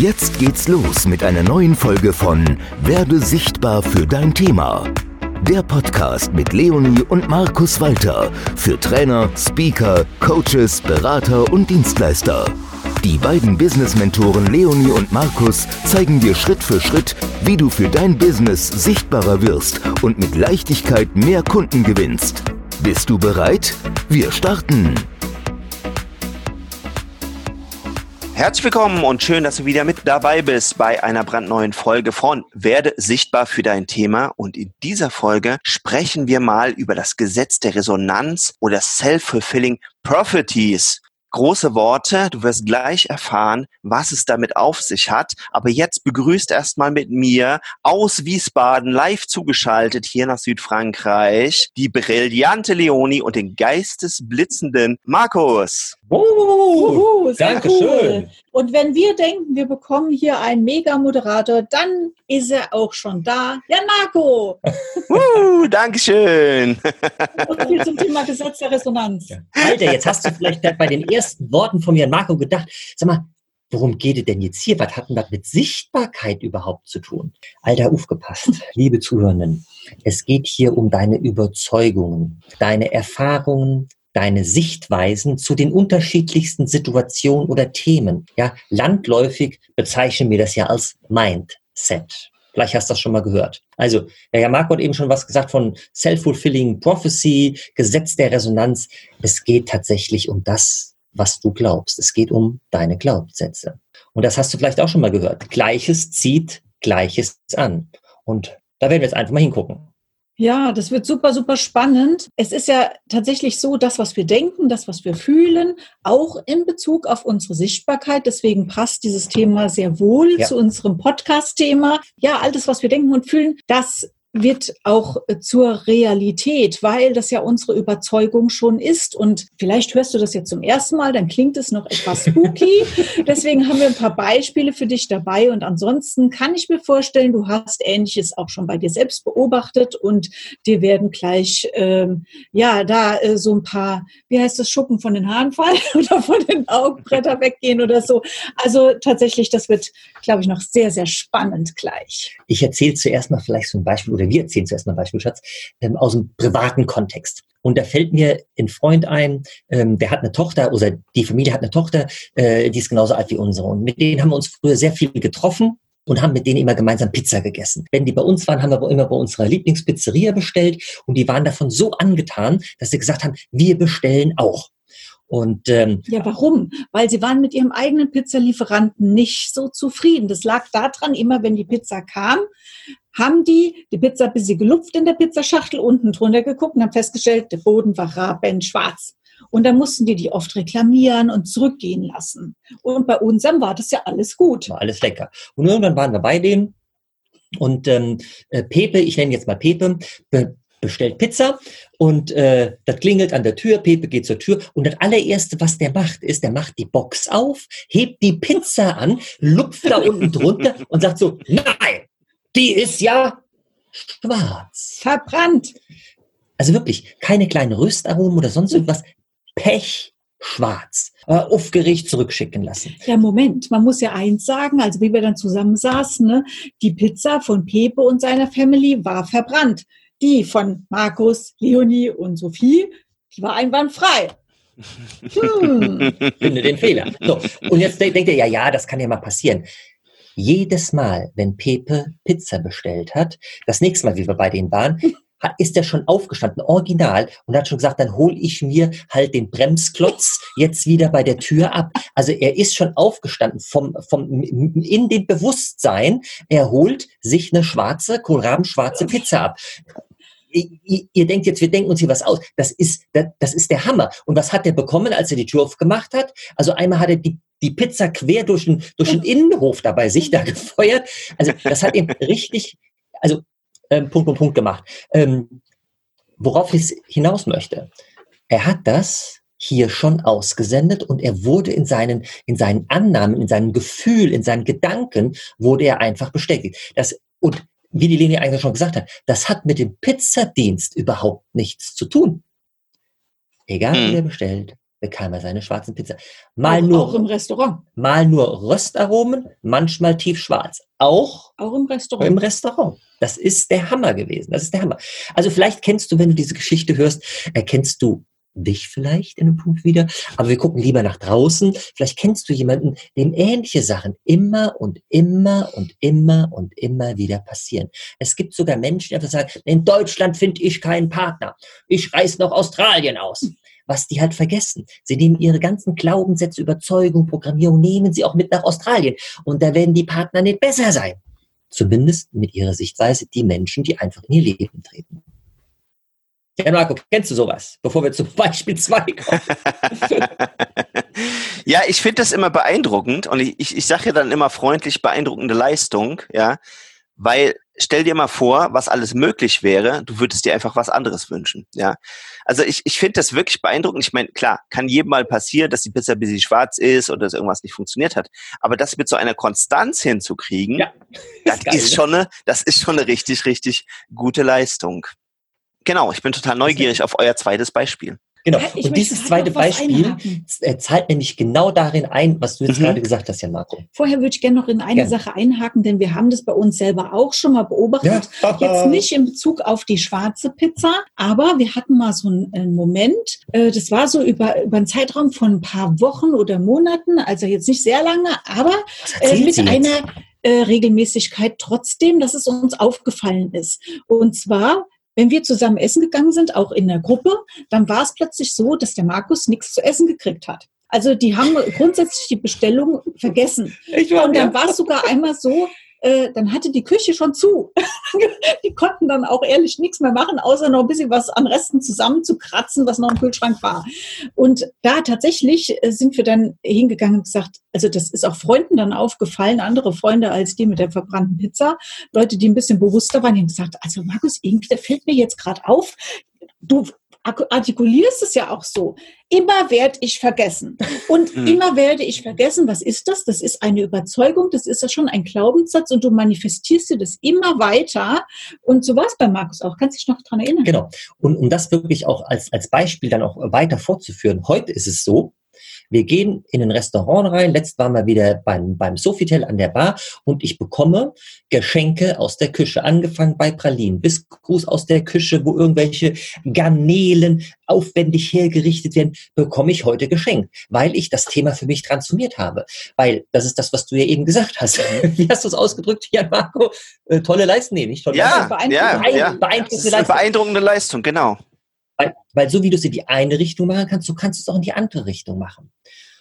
Jetzt geht's los mit einer neuen Folge von Werde sichtbar für dein Thema. Der Podcast mit Leonie und Markus Walter für Trainer, Speaker, Coaches, Berater und Dienstleister. Die beiden Business-Mentoren Leonie und Markus zeigen dir Schritt für Schritt, wie du für dein Business sichtbarer wirst und mit Leichtigkeit mehr Kunden gewinnst. Bist du bereit? Wir starten! Herzlich willkommen und schön, dass du wieder mit dabei bist bei einer brandneuen Folge von Werde sichtbar für dein Thema. Und in dieser Folge sprechen wir mal über das Gesetz der Resonanz oder Self-Fulfilling Prophecies große Worte. Du wirst gleich erfahren, was es damit auf sich hat. Aber jetzt begrüßt erstmal mit mir aus Wiesbaden live zugeschaltet hier nach Südfrankreich die brillante Leonie und den geistesblitzenden Markus. Uh, danke cool. schön. Und wenn wir denken, wir bekommen hier einen Mega-Moderator, dann ist er auch schon da. Jan Marco. uh, Dankeschön. Und viel zum Thema Gesetz der Resonanz. Ja. Alter, jetzt hast du vielleicht bei den ersten Worten von Jan Marco gedacht, sag mal, worum geht es denn jetzt hier? Was hat denn das mit Sichtbarkeit überhaupt zu tun? Alter, aufgepasst, liebe Zuhörenden. Es geht hier um deine Überzeugungen, deine Erfahrungen, deine Sichtweisen zu den unterschiedlichsten Situationen oder Themen. Ja, landläufig bezeichnen wir das ja als Mindset. Vielleicht hast du das schon mal gehört. Also, der Herr Marco hat eben schon was gesagt von Self-Fulfilling Prophecy, Gesetz der Resonanz. Es geht tatsächlich um das, was du glaubst. Es geht um deine Glaubenssätze. Und das hast du vielleicht auch schon mal gehört. Gleiches zieht Gleiches an. Und da werden wir jetzt einfach mal hingucken. Ja, das wird super, super spannend. Es ist ja tatsächlich so, das, was wir denken, das, was wir fühlen, auch in Bezug auf unsere Sichtbarkeit. Deswegen passt dieses Thema sehr wohl ja. zu unserem Podcast-Thema. Ja, all das, was wir denken und fühlen, das wird auch äh, zur Realität, weil das ja unsere Überzeugung schon ist. Und vielleicht hörst du das jetzt zum ersten Mal, dann klingt es noch etwas spooky. Deswegen haben wir ein paar Beispiele für dich dabei. Und ansonsten kann ich mir vorstellen, du hast Ähnliches auch schon bei dir selbst beobachtet und dir werden gleich, ähm, ja, da äh, so ein paar, wie heißt das, Schuppen von den Haaren fallen oder von den Augenbretter weggehen oder so. Also tatsächlich, das wird, glaube ich, noch sehr, sehr spannend gleich. Ich erzähle zuerst mal vielleicht so ein Beispiel oder wir erzählen zuerst mal Beispiel, Schatz, ähm, aus dem privaten Kontext. Und da fällt mir ein Freund ein, ähm, der hat eine Tochter, oder die Familie hat eine Tochter, äh, die ist genauso alt wie unsere. Und mit denen haben wir uns früher sehr viel getroffen und haben mit denen immer gemeinsam Pizza gegessen. Wenn die bei uns waren, haben wir immer bei unserer Lieblingspizzeria bestellt und die waren davon so angetan, dass sie gesagt haben, wir bestellen auch. Und ähm, ja, warum? Weil sie waren mit ihrem eigenen Pizzalieferanten nicht so zufrieden. Das lag daran, immer wenn die Pizza kam, haben die die Pizza bis sie gelupft in der Pizzaschachtel unten drunter geguckt und haben festgestellt, der Boden war rabenschwarz. Und dann mussten die die oft reklamieren und zurückgehen lassen. Und bei unserem war das ja alles gut. War alles lecker. Und irgendwann waren wir bei denen und ähm, äh, Pepe, ich nenne jetzt mal Pepe, bestellt Pizza und äh, das klingelt an der Tür, Pepe geht zur Tür und das allererste, was der macht, ist, der macht die Box auf, hebt die Pizza an, lupft da unten drunter und sagt so, nein, die ist ja schwarz. Verbrannt. Also wirklich, keine kleinen Röstaromen oder sonst irgendwas, Pech schwarz, äh, aufgeregt zurückschicken lassen. Ja, Moment, man muss ja eins sagen, also wie wir dann zusammen saßen, ne, die Pizza von Pepe und seiner Family war verbrannt. Die von Markus, Leonie und Sophie, die war einwandfrei. Hm. Finde den Fehler. So, und jetzt denkt ihr, ja, ja, das kann ja mal passieren. Jedes Mal, wenn Pepe Pizza bestellt hat, das nächste Mal, wie wir bei denen waren, ist er schon aufgestanden, original, und hat schon gesagt, dann hole ich mir halt den Bremsklotz jetzt wieder bei der Tür ab. Also er ist schon aufgestanden vom, vom, in dem Bewusstsein, er holt sich eine schwarze, kohlrabenschwarze Pizza ab ihr, ihr denkt jetzt, wir denken uns hier was aus. Das ist, das, das ist der Hammer. Und was hat er bekommen, als er die Tür aufgemacht hat? Also einmal hat er die, die Pizza quer durch den, durch den Innenhof da bei sich da gefeuert. Also das hat ihm richtig, also ähm, Punkt, Punkt, Punkt gemacht. Ähm, worauf ich hinaus möchte. Er hat das hier schon ausgesendet und er wurde in seinen, in seinen Annahmen, in seinem Gefühl, in seinen Gedanken, wurde er einfach bestätigt. Das, und wie die Linie eigentlich schon gesagt hat, das hat mit dem Pizzadienst überhaupt nichts zu tun. Egal, hm. wie er bestellt, bekam er seine schwarzen Pizza. Mal auch, nur, auch im Restaurant. mal nur Röstaromen, manchmal tiefschwarz. Auch Auch im Restaurant. im Restaurant. Das ist der Hammer gewesen. Das ist der Hammer. Also vielleicht kennst du, wenn du diese Geschichte hörst, erkennst du dich vielleicht in einem Punkt wieder. Aber wir gucken lieber nach draußen. Vielleicht kennst du jemanden, dem ähnliche Sachen immer und immer und immer und immer wieder passieren. Es gibt sogar Menschen, die einfach sagen, in Deutschland finde ich keinen Partner. Ich reiß noch Australien aus. Was die halt vergessen. Sie nehmen ihre ganzen Glaubenssätze, Überzeugung, Programmierung, nehmen sie auch mit nach Australien. Und da werden die Partner nicht besser sein. Zumindest mit ihrer Sichtweise die Menschen, die einfach in ihr Leben treten. Ja, Marco, kennst du sowas? Bevor wir zum Beispiel 2 kommen. ja, ich finde das immer beeindruckend und ich, ich, ich sage ja dann immer freundlich beeindruckende Leistung, ja, weil stell dir mal vor, was alles möglich wäre, du würdest dir einfach was anderes wünschen, ja. Also ich, ich finde das wirklich beeindruckend. Ich meine, klar, kann jedem mal passieren, dass die Pizza ein bisschen schwarz ist oder dass irgendwas nicht funktioniert hat. Aber das mit so einer Konstanz hinzukriegen, ja, das, ist, geil, ist ne? schon eine, das ist schon eine richtig, richtig gute Leistung. Genau, ich bin total neugierig auf euer zweites Beispiel. Genau. Und dieses zweite Beispiel äh, zahlt nämlich genau darin ein, was du jetzt mhm. gerade gesagt hast, Jan Marco. Vorher würde ich gerne noch in eine gerne. Sache einhaken, denn wir haben das bei uns selber auch schon mal beobachtet. Ja. Jetzt nicht in Bezug auf die schwarze Pizza, aber wir hatten mal so einen Moment, äh, das war so über, über einen Zeitraum von ein paar Wochen oder Monaten, also jetzt nicht sehr lange, aber äh, mit einer Regelmäßigkeit trotzdem, dass es uns aufgefallen ist. Und zwar wenn wir zusammen essen gegangen sind, auch in der Gruppe, dann war es plötzlich so, dass der Markus nichts zu essen gekriegt hat. Also die haben grundsätzlich die Bestellung vergessen. Ich war, und dann ja. war es sogar einmal so, äh, dann hatte die Küche schon zu. die konnten dann auch ehrlich nichts mehr machen, außer noch ein bisschen was an Resten zusammenzukratzen, was noch im Kühlschrank war. Und da tatsächlich äh, sind wir dann hingegangen und gesagt, also das ist auch Freunden dann aufgefallen, andere Freunde als die mit der verbrannten Pizza, Leute, die ein bisschen bewusster waren, die haben gesagt, also Markus, irgendwie, der fällt mir jetzt gerade auf, du artikulierst es ja auch so. Immer werde ich vergessen. Und mhm. immer werde ich vergessen, was ist das? Das ist eine Überzeugung, das ist ja schon ein Glaubenssatz und du manifestierst dir das immer weiter. Und so war es bei Markus auch. Kannst du dich noch daran erinnern? Genau. Und um das wirklich auch als, als Beispiel dann auch weiter fortzuführen. Heute ist es so, wir gehen in ein Restaurant rein. Letzt waren wir wieder beim, beim Sofitel an der Bar und ich bekomme Geschenke aus der Küche, angefangen bei Pralinen bis Gruß aus der Küche, wo irgendwelche Garnelen aufwendig hergerichtet werden, bekomme ich heute geschenkt, weil ich das Thema für mich transformiert habe. Weil das ist das, was du ja eben gesagt hast. Wie hast du es ausgedrückt, Jan Marco? Äh, tolle Leistung, nee, nicht tolle ja, Leistung. Ja, ja, beeindruckende, Leistung. beeindruckende Leistung, genau. Weil, weil so wie du es in die eine Richtung machen kannst, so kannst du es auch in die andere Richtung machen.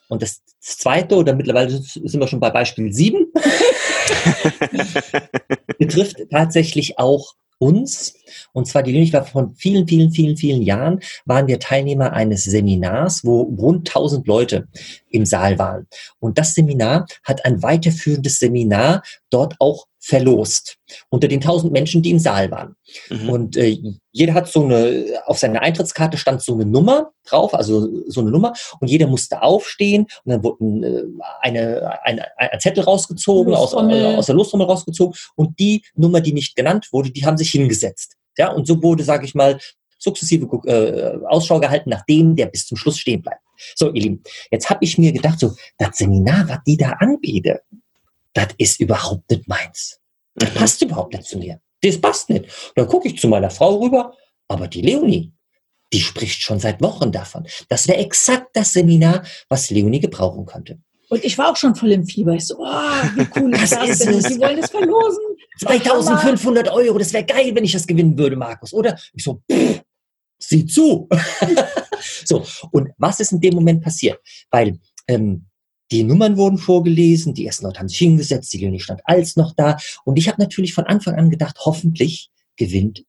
Und das zweite, oder mittlerweile sind wir schon bei Beispiel sieben, betrifft tatsächlich auch uns. Und zwar die Linie war von vielen, vielen, vielen, vielen Jahren, waren wir Teilnehmer eines Seminars, wo rund 1000 Leute im Saal waren. Und das Seminar hat ein weiterführendes Seminar dort auch verlost unter den 1000 Menschen, die im Saal waren. Mhm. Und äh, jeder hat so eine, auf seiner Eintrittskarte stand so eine Nummer drauf, also so eine Nummer, und jeder musste aufstehen und dann wurde äh, eine, eine, ein Zettel rausgezogen, aus, aus der Lostrommel rausgezogen und die Nummer, die nicht genannt wurde, die haben sich hingesetzt. Ja, und so wurde, sage ich mal, sukzessive äh, Ausschau gehalten nach dem, der bis zum Schluss stehen bleibt. So, ihr Lieben, jetzt habe ich mir gedacht, so, das Seminar, was die da anbieten, das ist überhaupt nicht meins. Das mhm. passt überhaupt nicht zu mir. Das passt nicht. Und dann gucke ich zu meiner Frau rüber, aber die Leonie, die spricht schon seit Wochen davon. Das wäre exakt das Seminar, was Leonie gebrauchen könnte. Und ich war auch schon voll im Fieber. Ich so, oh, wie cool ist das, das denn? Die wollen das verlosen. 2500 Euro, das wäre geil, wenn ich das gewinnen würde, Markus, oder? Ich so, pff, sieh zu. so, und was ist in dem Moment passiert? Weil ähm, die Nummern wurden vorgelesen, die ersten Leute haben sich hingesetzt, die Leonie stand als noch da. Und ich habe natürlich von Anfang an gedacht, hoffentlich gewinnt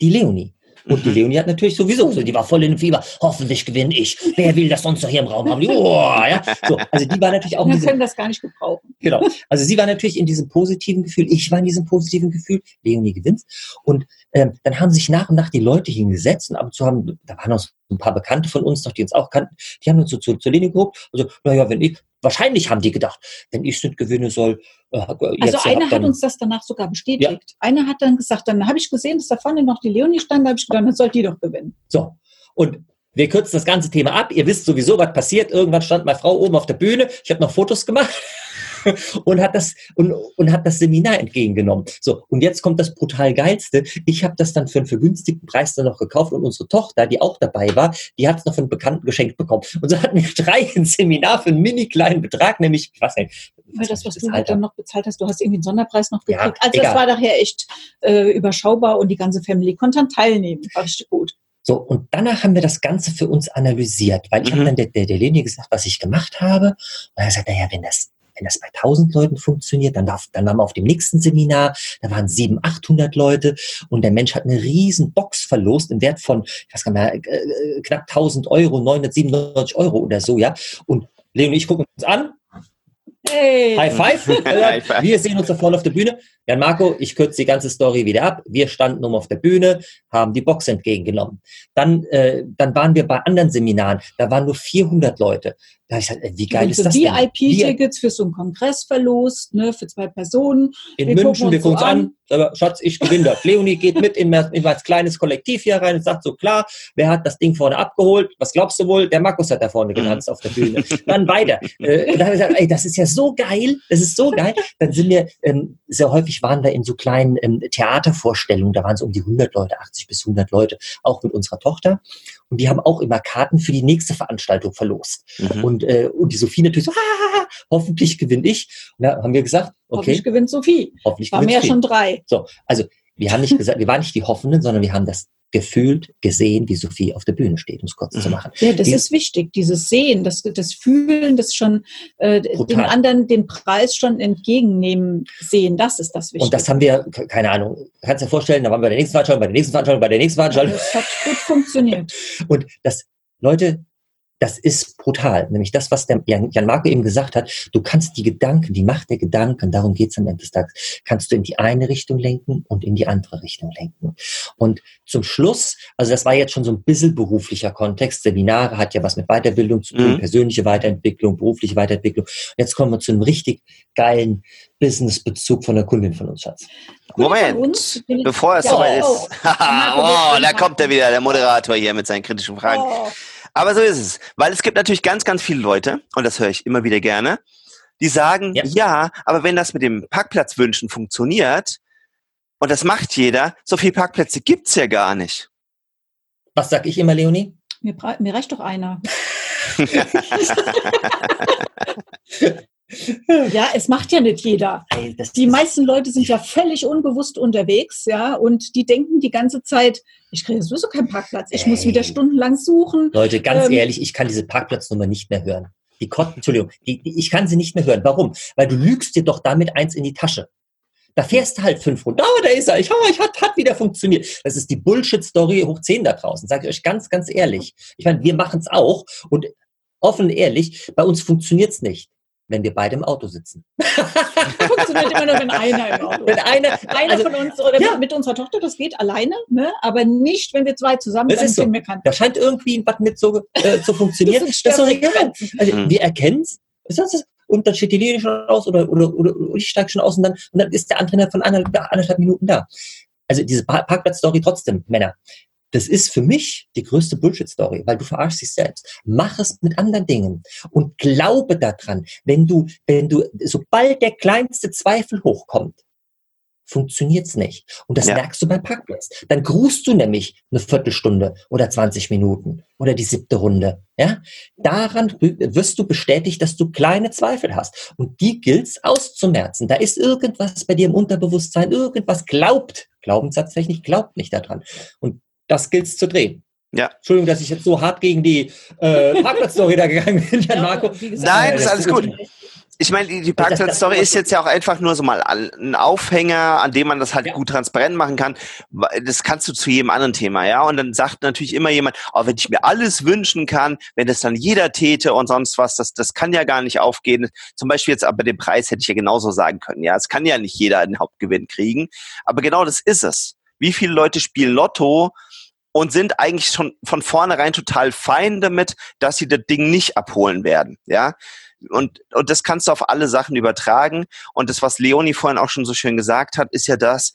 die Leonie. Und die mhm. Leonie hat natürlich sowieso, so, die war voll in dem Fieber. Hoffentlich gewinne ich. Wer will das sonst noch hier im Raum haben? Oh, ja. so, also die war natürlich auch. Wir können das gar nicht gebrauchen. Genau. Also sie war natürlich in diesem positiven Gefühl. Ich war in diesem positiven Gefühl. Leonie gewinnt. Und ähm, dann haben sich nach und nach die Leute hingesetzt und ab und zu haben, da waren noch so ein paar Bekannte von uns noch, die uns auch kannten, die haben uns so zu, zur Linie geguckt. Also, naja, wenn ich, wahrscheinlich haben die gedacht, wenn ich nicht gewinnen soll. Äh, also einer hat uns das danach sogar bestätigt. Ja. Einer hat dann gesagt, dann habe ich gesehen, dass da vorne noch die Leonie stand, da habe ich gedacht, dann soll die doch gewinnen. So. Und wir kürzen das ganze Thema ab. Ihr wisst sowieso, was passiert. Irgendwann stand meine Frau oben auf der Bühne. Ich habe noch Fotos gemacht und hat das und, und hat das Seminar entgegengenommen. So und jetzt kommt das brutal geilste. Ich habe das dann für einen vergünstigten Preis dann noch gekauft und unsere Tochter, die auch dabei war, die hat es noch von einem Bekannten geschenkt bekommen. Und so hatten wir drei ein Seminar für einen mini kleinen Betrag, nämlich ich weiß nicht. Weil das, was du halt dann noch bezahlt hast, du hast irgendwie einen Sonderpreis noch gekriegt. Ja, also egal. das war daher echt äh, überschaubar und die ganze Family konnte dann teilnehmen. War richtig gut. So, und danach haben wir das Ganze für uns analysiert, weil ich Mhm. habe dann der, der, der Leni gesagt, was ich gemacht habe. Und er hat gesagt, naja, wenn das, wenn das bei 1000 Leuten funktioniert, dann, darf, dann waren wir auf dem nächsten Seminar, da waren 700, 800 Leute und der Mensch hat eine riesen Box verlost im Wert von, ich weiß gar nicht mehr, äh, äh, knapp 1000 Euro, 997 Euro oder so, ja. Und Leon und ich gucken uns an, Hey! High five. High five. Wir sehen uns da vorne auf der Bühne. Jan Marco, ich kürze die ganze Story wieder ab. Wir standen um auf der Bühne, haben die Box entgegengenommen. Dann, äh, dann waren wir bei anderen Seminaren. Da waren nur 400 Leute. Da habe ich gesagt, äh, wie geil ist so das denn? VIP-Tickets für so einen Kongress verlost, ne, für zwei Personen. in Wir München, gucken wir gucken uns so an. an. Aber Schatz, ich gewinne das. Leonie geht mit in, in als kleines Kollektiv hier rein und sagt so, klar, wer hat das Ding vorne abgeholt? Was glaubst du wohl? Der Markus hat da vorne getanzt auf der Bühne. Dann weiter. Äh, und da habe ich gesagt, ey, das ist ja so geil. Das ist so geil. Dann sind wir, ähm, sehr häufig waren wir in so kleinen ähm, Theatervorstellungen. Da waren es um die 100 Leute, 80 bis 100 Leute, auch mit unserer Tochter. Und die haben auch immer Karten für die nächste Veranstaltung verlost. Mhm. Und, äh, und die Sophie natürlich so, ah, hoffentlich gewinne ich. Und da haben wir gesagt, Hoffentlich okay, gewinnt Sophie. hoffentlich War gewinnt mehr Sophie. schon drei. So, also wir haben nicht gesagt, wir waren nicht die Hoffenden, sondern wir haben das gefühlt, gesehen, wie Sophie auf der Bühne steht, um es kurz zu Mhm. machen. Ja, das Die- ist wichtig, dieses Sehen, das, das Fühlen, das schon äh, den anderen den Preis schon entgegennehmen sehen, das ist das Wichtige. Und das haben wir, ke- keine Ahnung, kannst dir vorstellen, da waren wir bei der nächsten Veranstaltung, bei der nächsten Veranstaltung, bei der nächsten Veranstaltung. das hat gut funktioniert. Und das, Leute, das ist brutal. Nämlich das, was der Jan, Jan Marco eben gesagt hat. Du kannst die Gedanken, die Macht der Gedanken, darum geht's am Ende des Tages, kannst du in die eine Richtung lenken und in die andere Richtung lenken. Und zum Schluss, also das war jetzt schon so ein bisschen beruflicher Kontext. Seminare hat ja was mit Weiterbildung zu tun, Mhm. persönliche Weiterentwicklung, berufliche Weiterentwicklung. Jetzt kommen wir zu einem richtig geilen Business-Bezug von der Kundin von uns, Schatz. Moment. Bevor es Ja, soweit oh. ist. oh, da kommt er wieder, der Moderator hier mit seinen kritischen Fragen. Oh, Aber so ist es. Weil es gibt natürlich ganz, ganz viele Leute, und das höre ich immer wieder gerne, die sagen, Ja. ja, aber wenn das mit dem Parkplatzwünschen funktioniert, und das macht jeder, so viele Parkplätze gibt's ja gar nicht. Was sag ich immer, Leonie? mir, mir reicht doch einer. Ja, es macht ja nicht jeder. Die ist- meisten Leute sind ja völlig unbewusst unterwegs, ja, und die denken die ganze Zeit, ich kriege sowieso keinen Parkplatz, ich muss wieder stundenlang suchen. Leute, ganz Ähm, ehrlich, ich kann diese Parkplatznummer nicht mehr hören. Die Kotten, Entschuldigung, die, die, ich kann sie nicht mehr hören. Warum? Weil du lügst dir doch damit eins in die Tasche. Da fährst du halt fünf Runden. Oh, da ist er. Ich, oh, ich hat, hat wieder funktioniert. Das ist die Bullshit-Story hoch zehn da draußen. Sag ich euch ganz, ganz ehrlich. Ich meine, wir machen es auch. Und offen ehrlich, bei uns funktioniert's nicht, wenn wir beide im Auto sitzen. Funktioniert immer nur, wenn einer im Auto Wenn einer, Einer also, von uns oder Ja. mit, unserer Tochter, das geht alleine, ne? aber nicht, wenn wir zwei zusammen Das sind, ist so. wir keinen. da scheint irgendwie was mit so äh, zu funktionieren. Das Das, ist doch egal. Grenzen. Also, Mhm. wir das das? Und dann steht die Linie schon aus oder, oder, oder, oder ich steige schon aus und dann, und dann ist der andere innerhalb von anderthalb, anderthalb Minuten da. Also diese Pa- Parkplatz-Story trotzdem, Männer. Das ist für mich die größte Bullshit-Story, weil du verarschst dich selbst. Mach es mit anderen Dingen und glaube daran, wenn du, wenn du, sobald der kleinste Zweifel hochkommt, funktioniert's nicht. Und das Ja. merkst du beim Parkplatz. Dann grust du nämlich eine Viertelstunde oder 20 Minuten oder die siebte Runde. Ja? Daran wirst du bestätigt, dass du kleine Zweifel hast. Und die gilt's auszumerzen. Da ist irgendwas bei dir im Unterbewusstsein, irgendwas glaubt, glaubensatztechnisch glaubt nicht daran. Und das gilt's zu drehen. Ja. Entschuldigung, dass ich jetzt so hart gegen die äh, Parkplatz-Story da gegangen bin, Jan Marco. gesagt, Nein, das ist alles gut. Ich meine, die Parkplatz-Story ist jetzt ja auch einfach nur so mal ein Aufhänger, an dem man das halt Ja. gut transparent machen kann. Das kannst du zu jedem anderen Thema, ja. Und dann sagt natürlich immer jemand, oh, wenn ich mir alles wünschen kann, wenn das dann jeder täte und sonst was, das, das kann ja gar nicht aufgehen. Zum Beispiel jetzt aber den Preis hätte ich ja genauso sagen können, ja. Es kann ja nicht jeder einen Hauptgewinn kriegen. Aber genau das ist es. Wie viele Leute spielen Lotto und sind eigentlich schon von vornherein total fein damit, dass sie das Ding nicht abholen werden, ja. Und, und das kannst du auf alle Sachen übertragen. Und das, was Leonie vorhin auch schon so schön gesagt hat, ist ja das,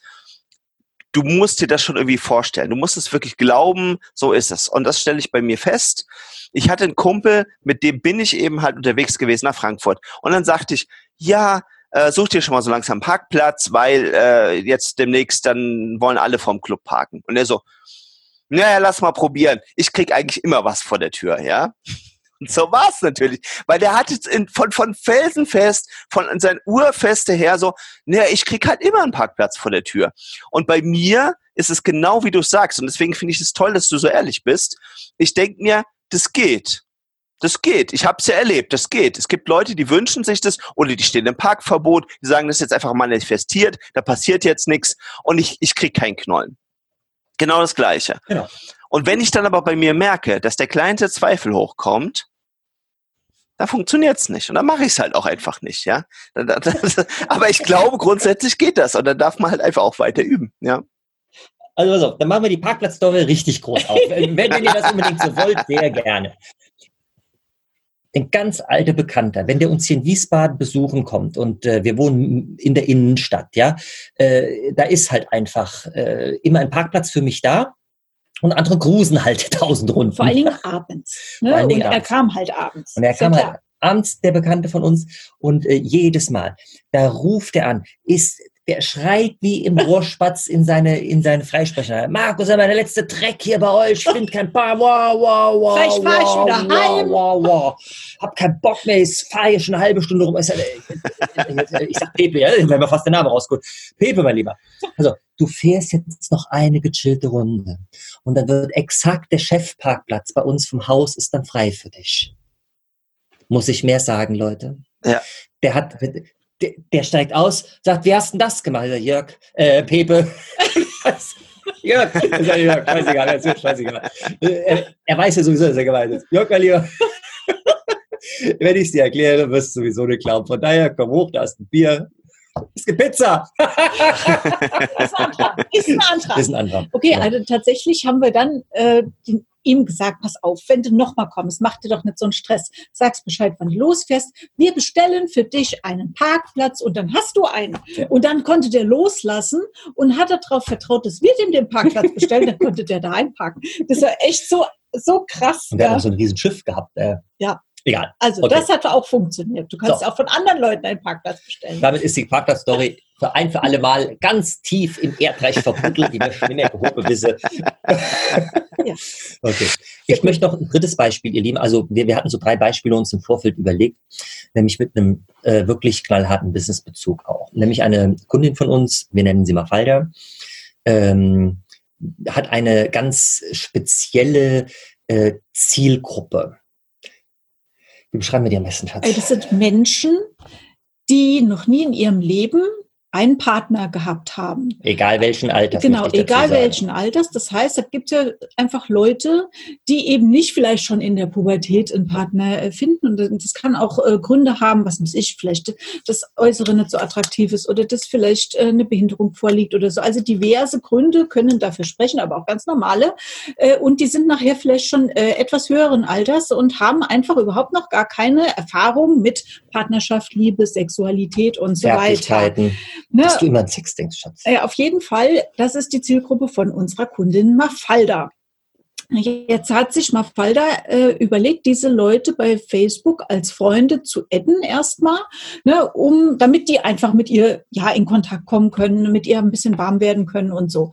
du musst dir das schon irgendwie vorstellen. Du musst es wirklich glauben, so ist es. Und das stelle ich bei mir fest. Ich hatte einen Kumpel, mit dem bin ich eben halt unterwegs gewesen nach Frankfurt. Und dann sagte ich, ja, äh, such dir schon mal so langsam Parkplatz, weil äh, jetzt demnächst dann wollen alle vom Club parken. Und er so, naja, lass mal probieren. Ich krieg eigentlich immer was vor der Tür, ja. Und so war's natürlich. Weil der hatte von, von felsenfest, von sein Urfeste her so, naja, ich krieg halt immer einen Parkplatz vor der Tür. Und bei mir ist es genau wie du sagst. Und deswegen finde ich es toll, dass du so ehrlich bist. Ich denke mir, das geht. Das geht. Ich habe es ja erlebt. Das geht. Es gibt Leute, die wünschen sich das oder die stehen im Parkverbot. Die sagen, das ist jetzt einfach manifestiert. Da passiert jetzt nichts und ich, ich krieg keinen Knollen. Genau das Gleiche. Genau. Und wenn ich dann aber bei mir merke, dass der kleinste Zweifel hochkommt, da funktioniert's nicht. Und dann mache ich es halt auch einfach nicht, ja. aber ich glaube, grundsätzlich geht das. Und dann darf man halt einfach auch weiter üben, ja. Also pass auf, dann machen wir die Parkplatzstory richtig groß auf. wenn, wenn ihr das unbedingt so wollt, sehr gerne ein ganz alter Bekannter, wenn der uns hier in Wiesbaden besuchen kommt und äh, wir wohnen in der Innenstadt, ja, äh, da ist halt einfach äh, immer ein Parkplatz für mich da und andere grusen halt tausend Runden. Vor allen Dingen abends. Ne? Allen Dingen und abends. er kam halt abends. Und er kam halt abends, der Bekannte von uns, und äh, jedes Mal, da ruft er an, ist der schreit wie im Rohrspatz in seine, in seine Freisprecher. Markus, meine letzte Dreck hier bei euch. Ich finde kein Paar. Wow, wow, wow. Vielleicht ich wow, wieder wow, heim. Wow, wow. Hab keinen Bock mehr. Ich fahre hier schon eine halbe Stunde rum. Ich sag Pepe, ja, wenn wir fast den Namen rausgeholt. Pepe, mein Lieber. Also, du fährst jetzt noch eine gechillte Runde. Und dann wird exakt der Chefparkplatz bei uns vom Haus ist dann frei für dich. Muss ich mehr sagen, Leute? Ja. Der hat, der, der, steigt aus, sagt, wie hast denn das gemacht? Jörg, äh, Pepe. Jörg, Jörg, scheißegal, ist scheißegal. Er, er weiß ja sowieso, dass er gemeint ist. Jörg, mein Lieber. Wenn ich es dir erkläre, wirst du sowieso nicht glauben. Von daher, komm hoch, da ist ein Bier. Es gibt Pizza. ist ein Antrag. Ist ein Antrag. Ist ein Antrag. Okay, ja. also tatsächlich haben wir dann äh, den ihm gesagt, pass auf, wenn du nochmal kommst, mach dir doch nicht so einen Stress. Sagst Bescheid, wann du losfährst. Wir bestellen für dich einen Parkplatz und dann hast du einen. Ja. Und dann konnte der loslassen und hat darauf vertraut, dass wir dem den Parkplatz bestellen, dann konnte der da einparken. Das war echt so, so krass. Und der ja. hat auch so ein riesen Schiff gehabt. Äh, ja. Egal. Also okay. das hat auch funktioniert. Du kannst so. auch von anderen Leuten einen Parkplatz bestellen. Damit ist die Parkplatzstory für ein für alle Mal ganz tief im Erdreich verbuddelt, die Schwinne wisse. ja. Okay. Ich möchte noch ein drittes Beispiel, ihr Lieben. Also wir, wir hatten so drei Beispiele uns im Vorfeld überlegt, nämlich mit einem äh, wirklich knallharten Businessbezug auch. Nämlich eine Kundin von uns, wir nennen sie Mafalda, ähm, hat eine ganz spezielle äh, Zielgruppe. Wie beschreiben wir die am besten, Schatz? Das sind Menschen, die noch nie in ihrem Leben einen Partner gehabt haben. Egal welchen Alters. Genau, egal welchen Alters. Das heißt, es gibt ja einfach Leute, die eben nicht vielleicht schon in der Pubertät einen Partner äh, finden. Und das kann auch äh, Gründe haben, was weiß ich, vielleicht das Äußere nicht so attraktiv ist oder dass vielleicht äh, eine Behinderung vorliegt oder so. Also diverse Gründe können dafür sprechen, aber auch ganz normale. Äh, und die sind nachher vielleicht schon etwas höheren Alters und haben einfach überhaupt noch gar keine Erfahrung mit Partnerschaft, Liebe, Sexualität und so weiter. Ne? Dass du immer an Sex denkst, Schatz. Ja, auf jeden Fall, das ist die Zielgruppe von unserer Kundin Mafalda. Jetzt hat sich Mafalda äh, überlegt, diese Leute bei Facebook als Freunde zu adden erstmal, ne, um, damit die einfach mit ihr ja in Kontakt kommen können, mit ihr ein bisschen warm werden können und so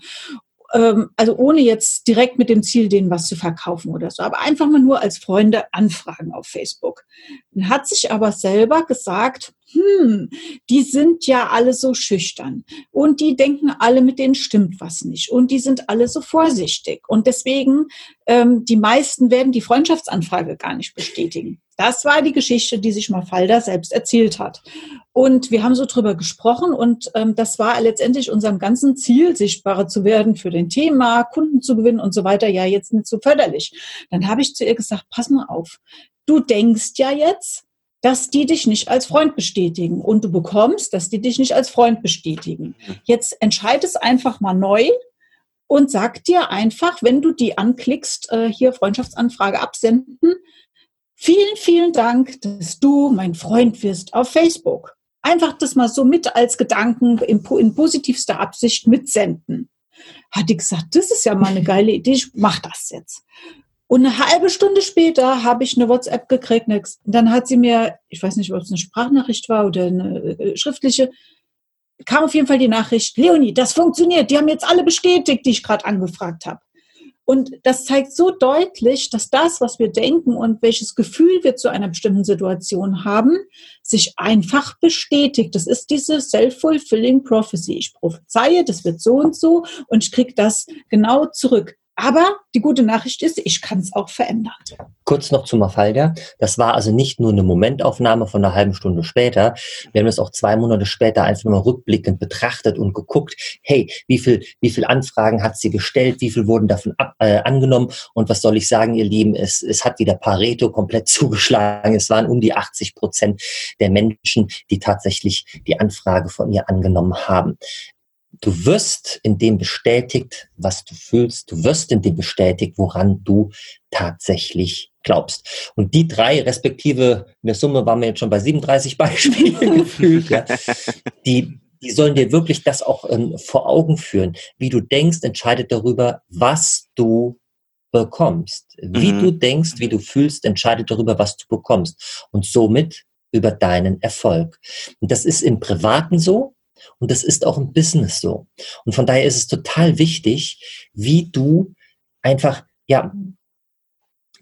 ähm, also ohne jetzt direkt mit dem Ziel, denen was zu verkaufen oder so, aber einfach mal nur als Freunde anfragen auf Facebook. Dann hat sich aber selber gesagt, hm, die sind ja alle so schüchtern und die denken alle, mit denen stimmt was nicht und die sind alle so vorsichtig und deswegen ähm, die meisten werden die Freundschaftsanfrage gar nicht bestätigen. Das war die Geschichte, die sich Mafalda selbst erzählt hat. Und wir haben so drüber gesprochen und ähm, das war letztendlich unserem ganzen Ziel, sichtbarer zu werden für den Thema, Kunden zu gewinnen und so weiter, ja jetzt nicht so förderlich. Dann habe ich zu ihr gesagt, pass mal auf, du denkst ja jetzt, dass die dich nicht als Freund bestätigen und du bekommst, dass die dich nicht als Freund bestätigen. Jetzt entscheid es einfach mal neu und sag dir einfach, wenn du die anklickst, äh, hier Freundschaftsanfrage absenden, vielen, vielen Dank, dass du mein Freund wirst auf Facebook. Einfach das mal so mit als Gedanken in, in positivster Absicht mitsenden. Hat die gesagt, das ist ja mal eine geile Idee, ich mach das jetzt. Und eine halbe Stunde später habe ich eine WhatsApp gekriegt. Dann hat sie mir, ich weiß nicht, ob es eine Sprachnachricht war oder eine äh, schriftliche, kam auf jeden Fall die Nachricht, Leonie, das funktioniert. Die haben jetzt alle bestätigt, die ich gerade angefragt habe. Und das zeigt so deutlich, dass das, was wir denken und welches Gefühl wir zu einer bestimmten Situation haben, sich einfach bestätigt. Das ist diese self-fulfilling prophecy. Ich prophezeie, das wird so und so und ich kriege das genau zurück. Aber die gute Nachricht ist, ich kann es auch verändern. Kurz noch zu Mafalda. Das war also nicht nur eine Momentaufnahme von einer halben Stunde später. Wir haben das auch zwei Monate später einfach nochmal rückblickend betrachtet und geguckt, hey, wie viel, wie viel Anfragen hat sie gestellt? Wie viel wurden davon ab, äh, angenommen? Und was soll ich sagen, ihr Lieben? Es, es hat wieder Pareto komplett zugeschlagen. Es waren um die 80 Prozent der Menschen, die tatsächlich die Anfrage von ihr angenommen haben. Du wirst in dem bestätigt, was du fühlst. Du wirst in dem bestätigt, woran du tatsächlich glaubst. Und die drei, respektive in der Summe waren wir jetzt schon bei 37 Beispielen gefühlt, ja, die, die sollen dir wirklich das auch ähm, vor Augen führen. Wie du denkst, entscheidet darüber, was du bekommst. Wie mhm. du denkst, wie du fühlst, entscheidet darüber, was du bekommst. Und somit über deinen Erfolg. Und das ist im Privaten so, und das ist auch im Business so. Und von daher ist es total wichtig, wie du einfach, ja,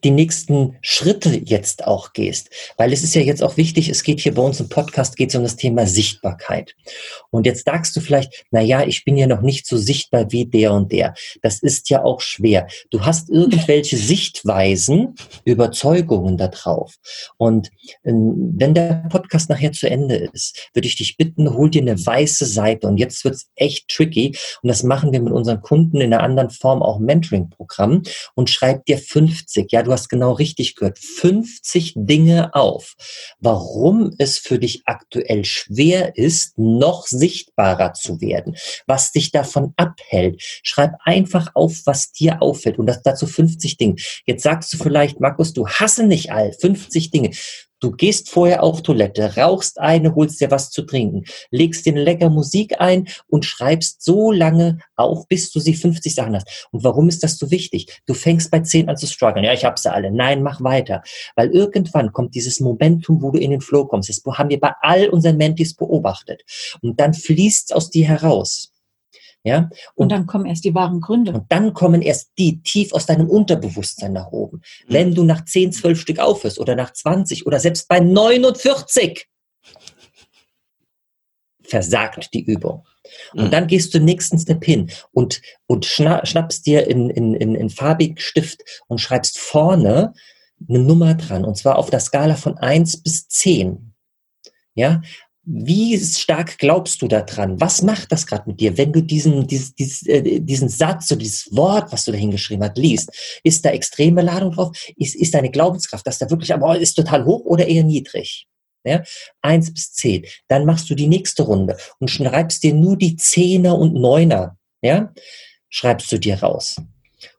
die nächsten Schritte jetzt auch gehst. Weil es ist ja jetzt auch wichtig, es geht hier bei uns im Podcast, geht es um das Thema Sichtbarkeit. Und jetzt sagst du vielleicht, na ja, ich bin ja noch nicht so sichtbar wie der und der. Das ist ja auch schwer. Du hast irgendwelche Sichtweisen, Überzeugungen da drauf. Und ähm, wenn der Podcast nachher zu Ende ist, würde ich dich bitten, hol dir eine weiße Seite. Und jetzt wird's echt tricky. Und das machen wir mit unseren Kunden in einer anderen Form auch Mentoring-Programm und schreib dir 50, ja, du hast genau richtig gehört, 50 Dinge auf, warum es für dich aktuell schwer ist, noch sichtbarer zu werden, was dich davon abhält. Schreib einfach auf, was dir auffällt und das dazu 50 Dinge. Jetzt sagst du vielleicht, Markus, du hasse nicht all 50 Dinge. Du gehst vorher auf Toilette, rauchst eine, holst dir was zu trinken, legst dir eine lecker Musik ein und schreibst so lange auf, bis du sie 50 Sachen hast. Und warum ist das so wichtig? Du fängst bei 10 an zu strugglen. Ja, ich hab sie alle. Nein, mach weiter. Weil irgendwann kommt dieses Momentum, wo du in den Flow kommst. Das haben wir bei all unseren Mentis beobachtet. Und dann fließt aus dir heraus. Ja? Und, und, dann kommen erst die wahren Gründe. Und dann kommen erst die tief aus deinem Unterbewusstsein nach oben. Mhm. Wenn du nach 10, 12 Stück aufhörst oder nach 20 oder selbst bei 49, versagt die Übung. Und mhm. dann gehst du nächsten Step hin und, und schna schnappst dir in, in, in, in farbig Stift und schreibst vorne eine Nummer dran. Und zwar auf der Skala von 1 bis 10. Ja, wie stark glaubst du daran? Was macht das gerade mit dir, wenn du diesen, diesen, diesen, äh, diesen Satz, so dieses Wort, was du da hingeschrieben hast, liest? Ist da extreme Ladung drauf? Ist, ist deine Glaubenskraft, dass da wirklich, aber ist total hoch oder eher niedrig? Ja? Eins bis zehn. Dann machst du die nächste Runde und schreibst dir nur die Zehner und Neuner. Ja? Schreibst du dir raus.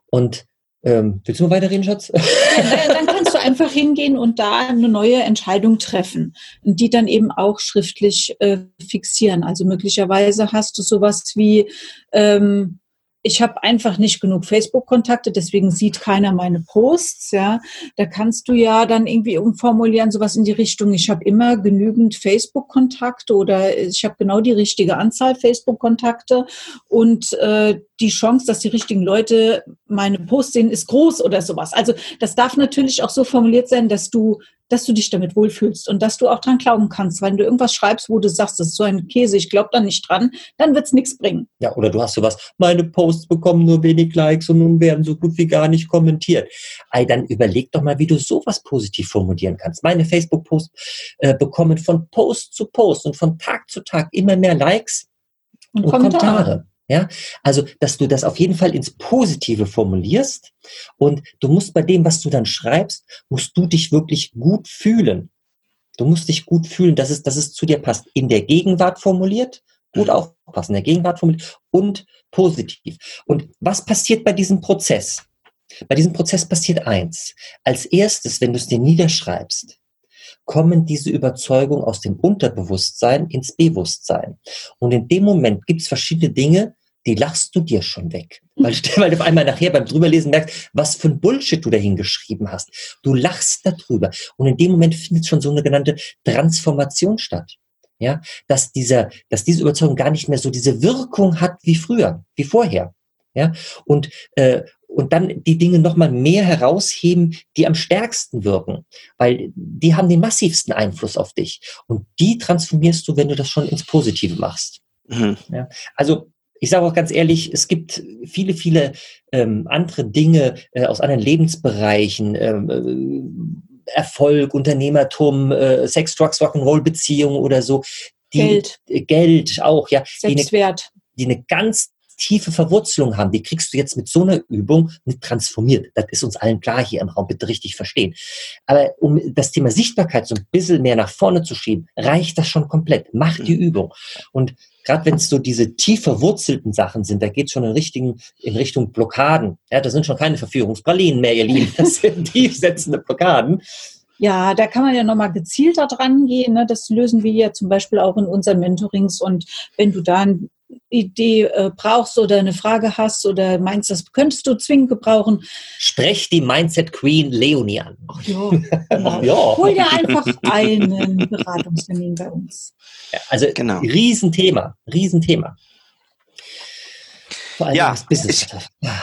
Und ähm, willst du mal weiterreden, Schatz? Ja, dann kannst du einfach hingehen und da eine neue Entscheidung treffen und die dann eben auch schriftlich äh, fixieren. Also möglicherweise hast du sowas wie ähm, ich habe einfach nicht genug Facebook-Kontakte, deswegen sieht keiner meine Posts. Ja, da kannst du ja dann irgendwie umformulieren, sowas in die Richtung. Ich habe immer genügend Facebook-Kontakte oder ich habe genau die richtige Anzahl Facebook-Kontakte und äh, die Chance, dass die richtigen Leute meine Posts sehen, ist groß oder sowas. Also das darf natürlich auch so formuliert sein, dass du dass du dich damit wohlfühlst und dass du auch dran glauben kannst. Wenn du irgendwas schreibst, wo du sagst, das ist so ein Käse, ich glaube da nicht dran, dann wird es nichts bringen. Ja, oder du hast sowas, meine Posts bekommen nur wenig Likes und nun werden so gut wie gar nicht kommentiert. Ey, dann überleg doch mal, wie du sowas positiv formulieren kannst. Meine Facebook-Posts äh, bekommen von Post zu Post und von Tag zu Tag immer mehr Likes und, und Kommentare. Kommentare. Ja, also, dass du das auf jeden Fall ins Positive formulierst und du musst bei dem, was du dann schreibst, musst du dich wirklich gut fühlen. Du musst dich gut fühlen, dass es, dass es zu dir passt. In der Gegenwart formuliert, gut mhm. aufpassen, in der Gegenwart formuliert und positiv. Und was passiert bei diesem Prozess? Bei diesem Prozess passiert eins. Als erstes, wenn du es dir niederschreibst, kommen diese Überzeugungen aus dem Unterbewusstsein ins Bewusstsein. Und in dem Moment gibt es verschiedene Dinge, die lachst du dir schon weg. Weil, weil du auf einmal nachher beim Drüberlesen merkst, was für ein Bullshit du dahin geschrieben hast. Du lachst darüber. Und in dem Moment findet schon so eine genannte Transformation statt. Ja, dass dieser, dass diese Überzeugung gar nicht mehr so diese Wirkung hat wie früher, wie vorher. Ja, und, äh, und dann die Dinge nochmal mehr herausheben, die am stärksten wirken, weil die haben den massivsten Einfluss auf dich. Und die transformierst du, wenn du das schon ins Positive machst. Mhm. Ja, also ich sage auch ganz ehrlich, es gibt viele, viele ähm, andere Dinge äh, aus anderen Lebensbereichen, ähm, äh, Erfolg, Unternehmertum, äh, Sex, Drugs, Rock'n'Roll, Beziehungen oder so. Die, Geld. Äh, Geld auch, ja. Selbstwert. Die eine, die eine ganz tiefe Verwurzelung haben, die kriegst du jetzt mit so einer Übung nicht transformiert. Das ist uns allen klar hier im Raum, bitte richtig verstehen. Aber um das Thema Sichtbarkeit so ein bisschen mehr nach vorne zu schieben, reicht das schon komplett. Mach die mhm. Übung. Und gerade wenn es so diese tief verwurzelten Sachen sind, da geht es schon in, richtigen, in Richtung Blockaden. Ja, das sind schon keine Verführungspralinen mehr, ihr Lieben. Das sind tiefsetzende Blockaden. Ja, da kann man ja nochmal gezielter dran gehen. Ne? Das lösen wir ja zum Beispiel auch in unseren Mentorings. Und wenn du da eine Idee äh, brauchst oder eine Frage hast oder meinst, das könntest du zwingend gebrauchen. Sprech die Mindset Queen Leonie an. Ach ja, genau. ja. Hol dir einfach einen Beratungstermin bei uns. Ja, also genau. Riesenthema, Riesenthema ja, ich, ich,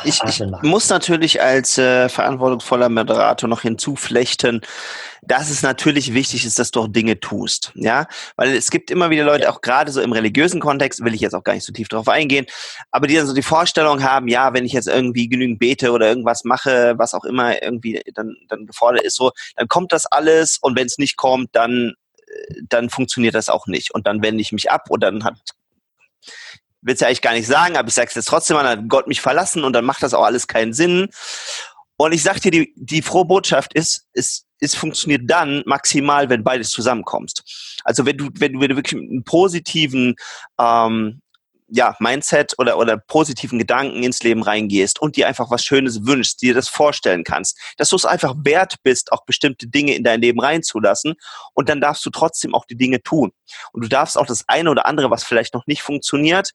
ich muss natürlich als äh, verantwortungsvoller Moderator noch hinzuflechten, dass es natürlich wichtig ist, dass du auch Dinge tust. Ja, weil es gibt immer wieder Leute, auch gerade so im religiösen Kontext, will ich jetzt auch gar nicht so tief drauf eingehen, aber die dann so die Vorstellung haben, ja, wenn ich jetzt irgendwie genügend bete oder irgendwas mache, was auch immer irgendwie dann, dann gefordert ist, so, dann kommt das alles und wenn es nicht kommt, dann äh, dann funktioniert das auch nicht. Und dann wende ich mich ab und dann hat will es ja eigentlich gar nicht sagen, aber ich sage es jetzt trotzdem, dann hat Gott mich verlassen und dann macht das auch alles keinen Sinn. Und ich sag dir, die, die frohe Botschaft ist, ist, es funktioniert dann maximal, wenn beides zusammenkommst. Also wenn du, wenn du, wirklich mit einem positiven ähm, ja, Mindset oder, oder positiven Gedanken ins Leben reingehst und dir einfach was Schönes wünschst, dir das vorstellen kannst, dass du es einfach wert bist, auch bestimmte Dinge in dein Leben reinzulassen und dann darfst du trotzdem auch die Dinge tun. Und du darfst auch das eine oder andere, was vielleicht noch nicht funktioniert,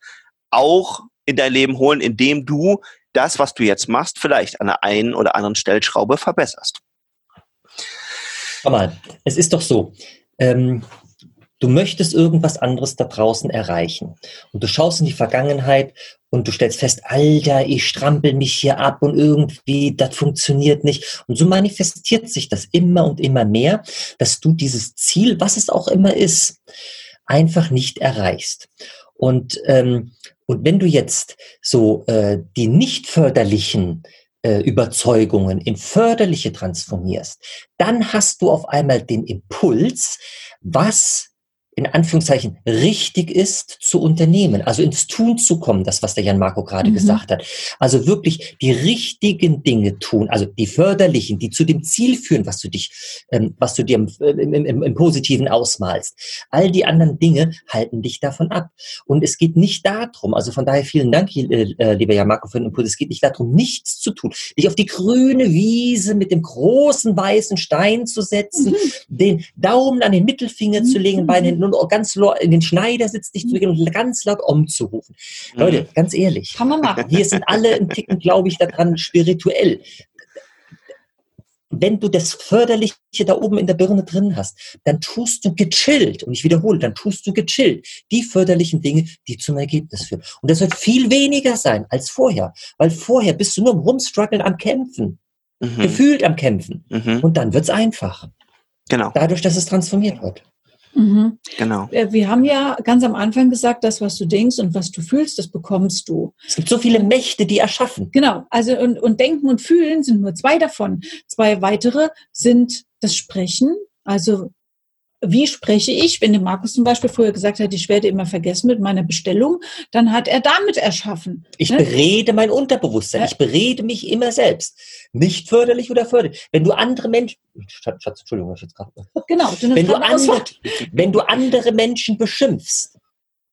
auch in dein Leben holen, indem du das, was du jetzt machst, vielleicht an der einen oder anderen Stellschraube verbesserst. Mal, es ist doch so. Ähm, du möchtest irgendwas anderes da draußen erreichen. Und du schaust in die Vergangenheit und du stellst fest, Alter, ich strampel mich hier ab und irgendwie, das funktioniert nicht. Und so manifestiert sich das immer und immer mehr, dass du dieses Ziel, was es auch immer ist, einfach nicht erreichst. Und, ähm, und wenn du jetzt so äh, die nicht förderlichen äh, Überzeugungen in förderliche transformierst, dann hast du auf einmal den Impuls, was in Anführungszeichen richtig ist zu unternehmen, also ins Tun zu kommen, das, was der Jan Marco gerade mhm. gesagt hat. Also wirklich die richtigen Dinge tun, also die förderlichen, die zu dem Ziel führen, was du dich, ähm, was du dir im, im, im, im Positiven ausmalst. All die anderen Dinge halten dich davon ab. Und es geht nicht darum, also von daher vielen Dank, äh, äh, lieber Jan Marco, für den Impuls, es geht nicht darum, nichts zu tun, dich auf die grüne Wiese mit dem großen weißen Stein zu setzen, mhm. den Daumen an den Mittelfinger mhm. zu legen, bei den und ganz in den Schneidersitz dich zu gehen und ganz laut umzurufen. Mhm. Leute, ganz ehrlich. Kann man machen. Wir sind alle ein Ticken, glaube ich, daran spirituell wenn du das Förderliche da oben in der Birne drin hast, dann tust du gechillt, und ich wiederhole, dann tust du gechillt die förderlichen Dinge, die zum Ergebnis führen. Und das wird viel weniger sein als vorher, weil vorher bist du nur im Rumstruggeln am Kämpfen, mhm. gefühlt am Kämpfen. Mhm. Und dann wird's einfach. Genau. Dadurch, dass es transformiert wird. Mhm. Genau. Äh, wir haben ja ganz am Anfang gesagt, das, was du denkst und was du fühlst, das bekommst du. Es gibt so viele Mächte, die erschaffen. Genau. Also und, und Denken und Fühlen sind nur zwei davon. Zwei weitere sind das Sprechen, also wie spreche ich, wenn der Markus zum Beispiel früher gesagt hat, ich werde immer vergessen mit meiner Bestellung, dann hat er damit erschaffen. Ich ne? berede mein Unterbewusstsein, ich berede mich immer selbst. Nicht förderlich oder förderlich. Wenn du andere Menschen, Schatz, Entschuldigung, ich jetzt gerade. Genau, du wenn, du andere, wenn du andere Menschen beschimpfst,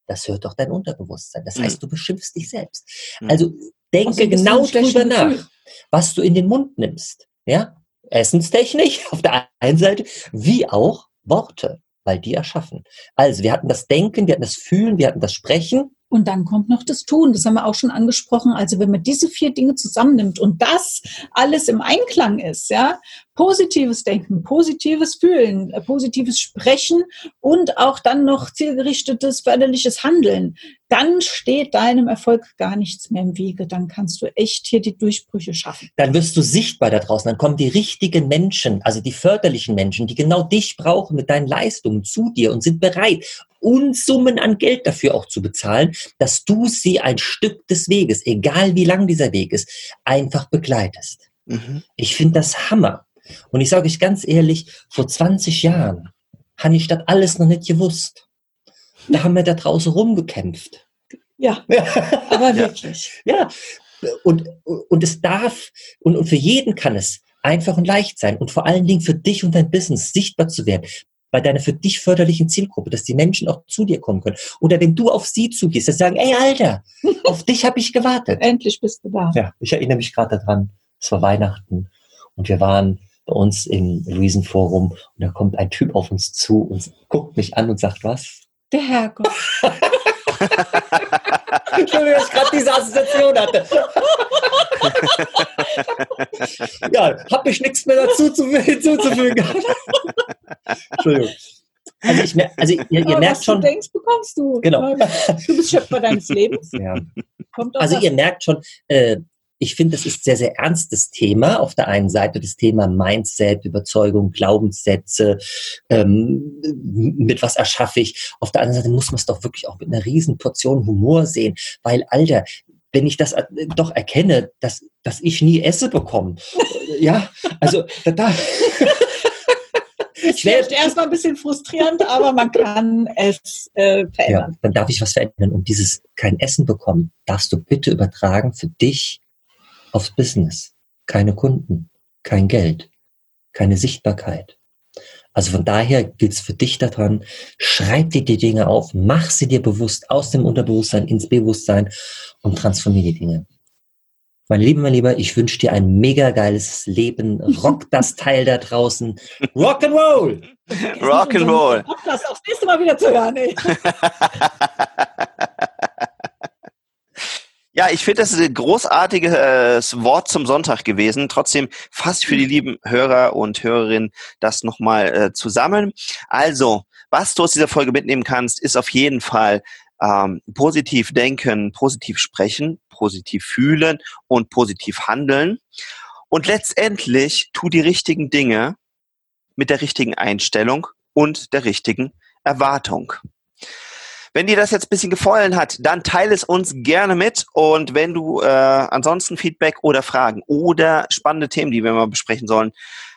das hört doch dein Unterbewusstsein. Das heißt, mhm. du beschimpfst dich selbst. Mhm. Also denke also genau drüber nach, was du in den Mund nimmst. Ja, essenstechnisch auf der einen Seite, wie auch Worte, weil die erschaffen. Also wir hatten das Denken, wir hatten das Fühlen, wir hatten das Sprechen, Und dann kommt noch das Tun. Das haben wir auch schon angesprochen. Also wenn man diese vier Dinge zusammennimmt und das alles im Einklang ist, ja, positives Denken, positives Fühlen, äh, positives Sprechen und auch dann noch zielgerichtetes, förderliches Handeln, dann steht deinem Erfolg gar nichts mehr im Wege. Dann kannst du echt hier die Durchbrüche schaffen. Dann wirst du sichtbar da draußen. Dann kommen die richtigen Menschen, also die förderlichen Menschen, die genau dich brauchen mit deinen Leistungen zu dir und sind bereit, Unsummen an Geld dafür auch zu bezahlen, dass du sie ein Stück des Weges, egal wie lang dieser Weg ist, einfach begleitest. Mhm. Ich finde das Hammer. Und ich sage euch ganz ehrlich, vor 20 Jahren habe ich das alles noch nicht gewusst. Da haben wir da draußen rumgekämpft. Ja, aber wirklich. Ja, und, und es darf, und, und für jeden kann es einfach und leicht sein und vor allen Dingen für dich und dein Business sichtbar zu werden bei deiner für dich förderlichen Zielgruppe, dass die Menschen auch zu dir kommen können. Oder wenn du auf sie zugehst, dass sie sagen, ey Alter, auf dich habe ich gewartet. Endlich bist du da. Ja, ich erinnere mich gerade daran, es war Weihnachten und wir waren bei uns im Luisenforum und da kommt ein Typ auf uns zu und guckt mich an und sagt, was? Der Herrgott. Entschuldigung, dass ich gerade diese Assoziation hatte. ja, habe ich nichts mehr dazu hinzuzufügen. Entschuldigung. Also, ich, also ihr, ihr merkt was schon. du denkst, bekommst du. Genau. Du bist Schöpfer deines Lebens. Ja. also ihr merkt schon, äh, ich finde, das ist sehr, sehr ernstes Thema. Auf der einen Seite das Thema Mindset, Überzeugung, Glaubenssätze, ähm, mit was erschaffe ich. Auf der anderen Seite muss man es doch wirklich auch mit einer riesen Portion Humor sehen, weil, Alter, wenn ich das äh, doch erkenne, dass, dass ich nie esse bekomme. ja, also da. Es wird erstmal ein bisschen frustrierend, aber man kann es äh, verändern. Ja, dann darf ich was verändern. Und dieses kein Essen bekommen, darfst du bitte übertragen für dich aufs Business. Keine Kunden, kein Geld, keine Sichtbarkeit. Also von daher gilt es für dich daran, schreib dir die Dinge auf, mach sie dir bewusst aus dem Unterbewusstsein ins Bewusstsein und transformiere die Dinge. Mein Lieber, mein Lieber, ich wünsche dir ein mega geiles Leben. Rock das Teil da draußen. Rock and Roll! Rock and Roll. Podcast aufs nächste Mal wieder zu hören. Ey. Ja, ich finde, das ist ein großartiges Wort zum Sonntag gewesen. Trotzdem fast für die lieben Hörer und Hörerinnen das nochmal äh, zusammen. Also, was du aus dieser Folge mitnehmen kannst, ist auf jeden Fall ähm, positiv denken, positiv sprechen, positiv fühlen und positiv handeln. Und letztendlich tu die richtigen Dinge mit der richtigen Einstellung und der richtigen Erwartung. Wenn dir das jetzt ein bisschen gefallen hat, dann teile es uns gerne mit. Und wenn du äh, ansonsten Feedback oder Fragen oder spannende Themen, die wir mal besprechen sollen,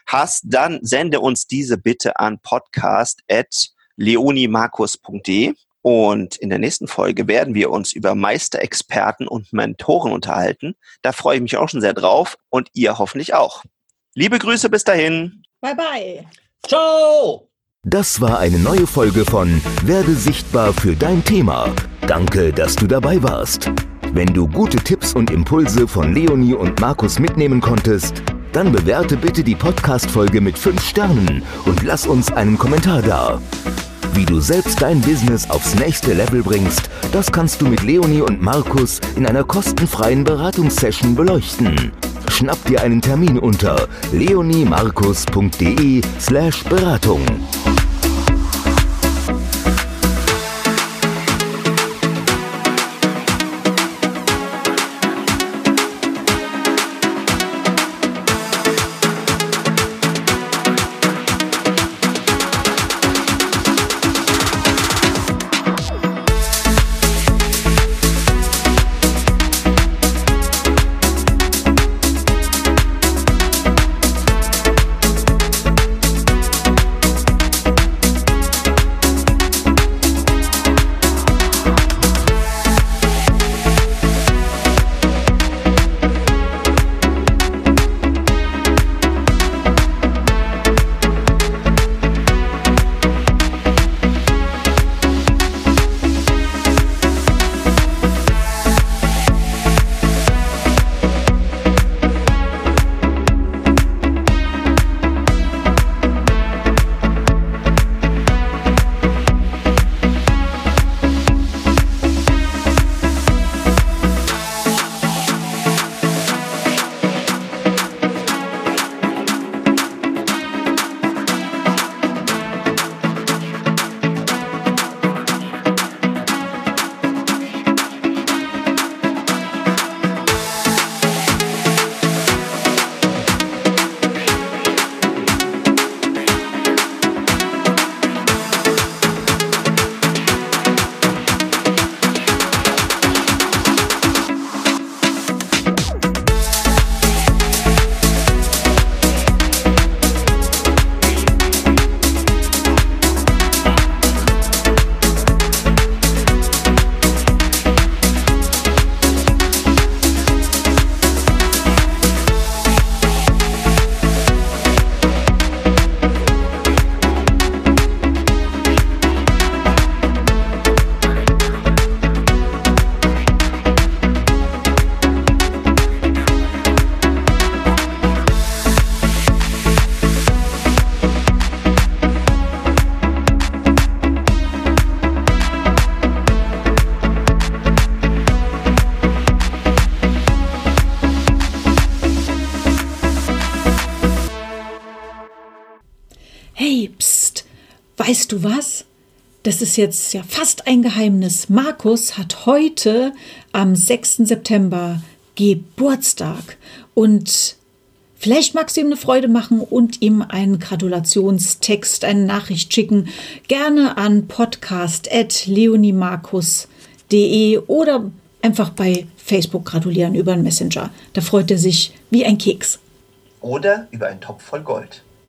hast, dann sende uns diese bitte an podcast.leonimarkus.de. Und in der nächsten Folge werden wir uns über Meisterexperten und Mentoren unterhalten. Da freue ich mich auch schon sehr drauf und ihr hoffentlich auch. Liebe Grüße bis dahin. Bye bye. Ciao! Das war eine neue Folge von Werde sichtbar für dein Thema. Danke, dass du dabei warst. Wenn du gute Tipps und Impulse von Leonie und Markus mitnehmen konntest, dann bewerte bitte die Podcast-Folge mit 5 Sternen und lass uns einen Kommentar da. Wie du selbst dein Business aufs nächste Level bringst, das kannst du mit Leonie und Markus in einer kostenfreien Beratungssession beleuchten. Schnapp dir einen Termin unter leoniemarkus.de slash Beratung. Ist jetzt ja fast ein Geheimnis. Markus hat heute am 6. September Geburtstag und Vielleicht magst du ihm eine Freude machen und ihm einen Gratulationstext, eine Nachricht schicken. Gerne an podcast.leonimarkus.de oder einfach bei Facebook gratulieren über einen Messenger. Da freut er sich wie ein Keks. Oder über einen Topf voll Gold.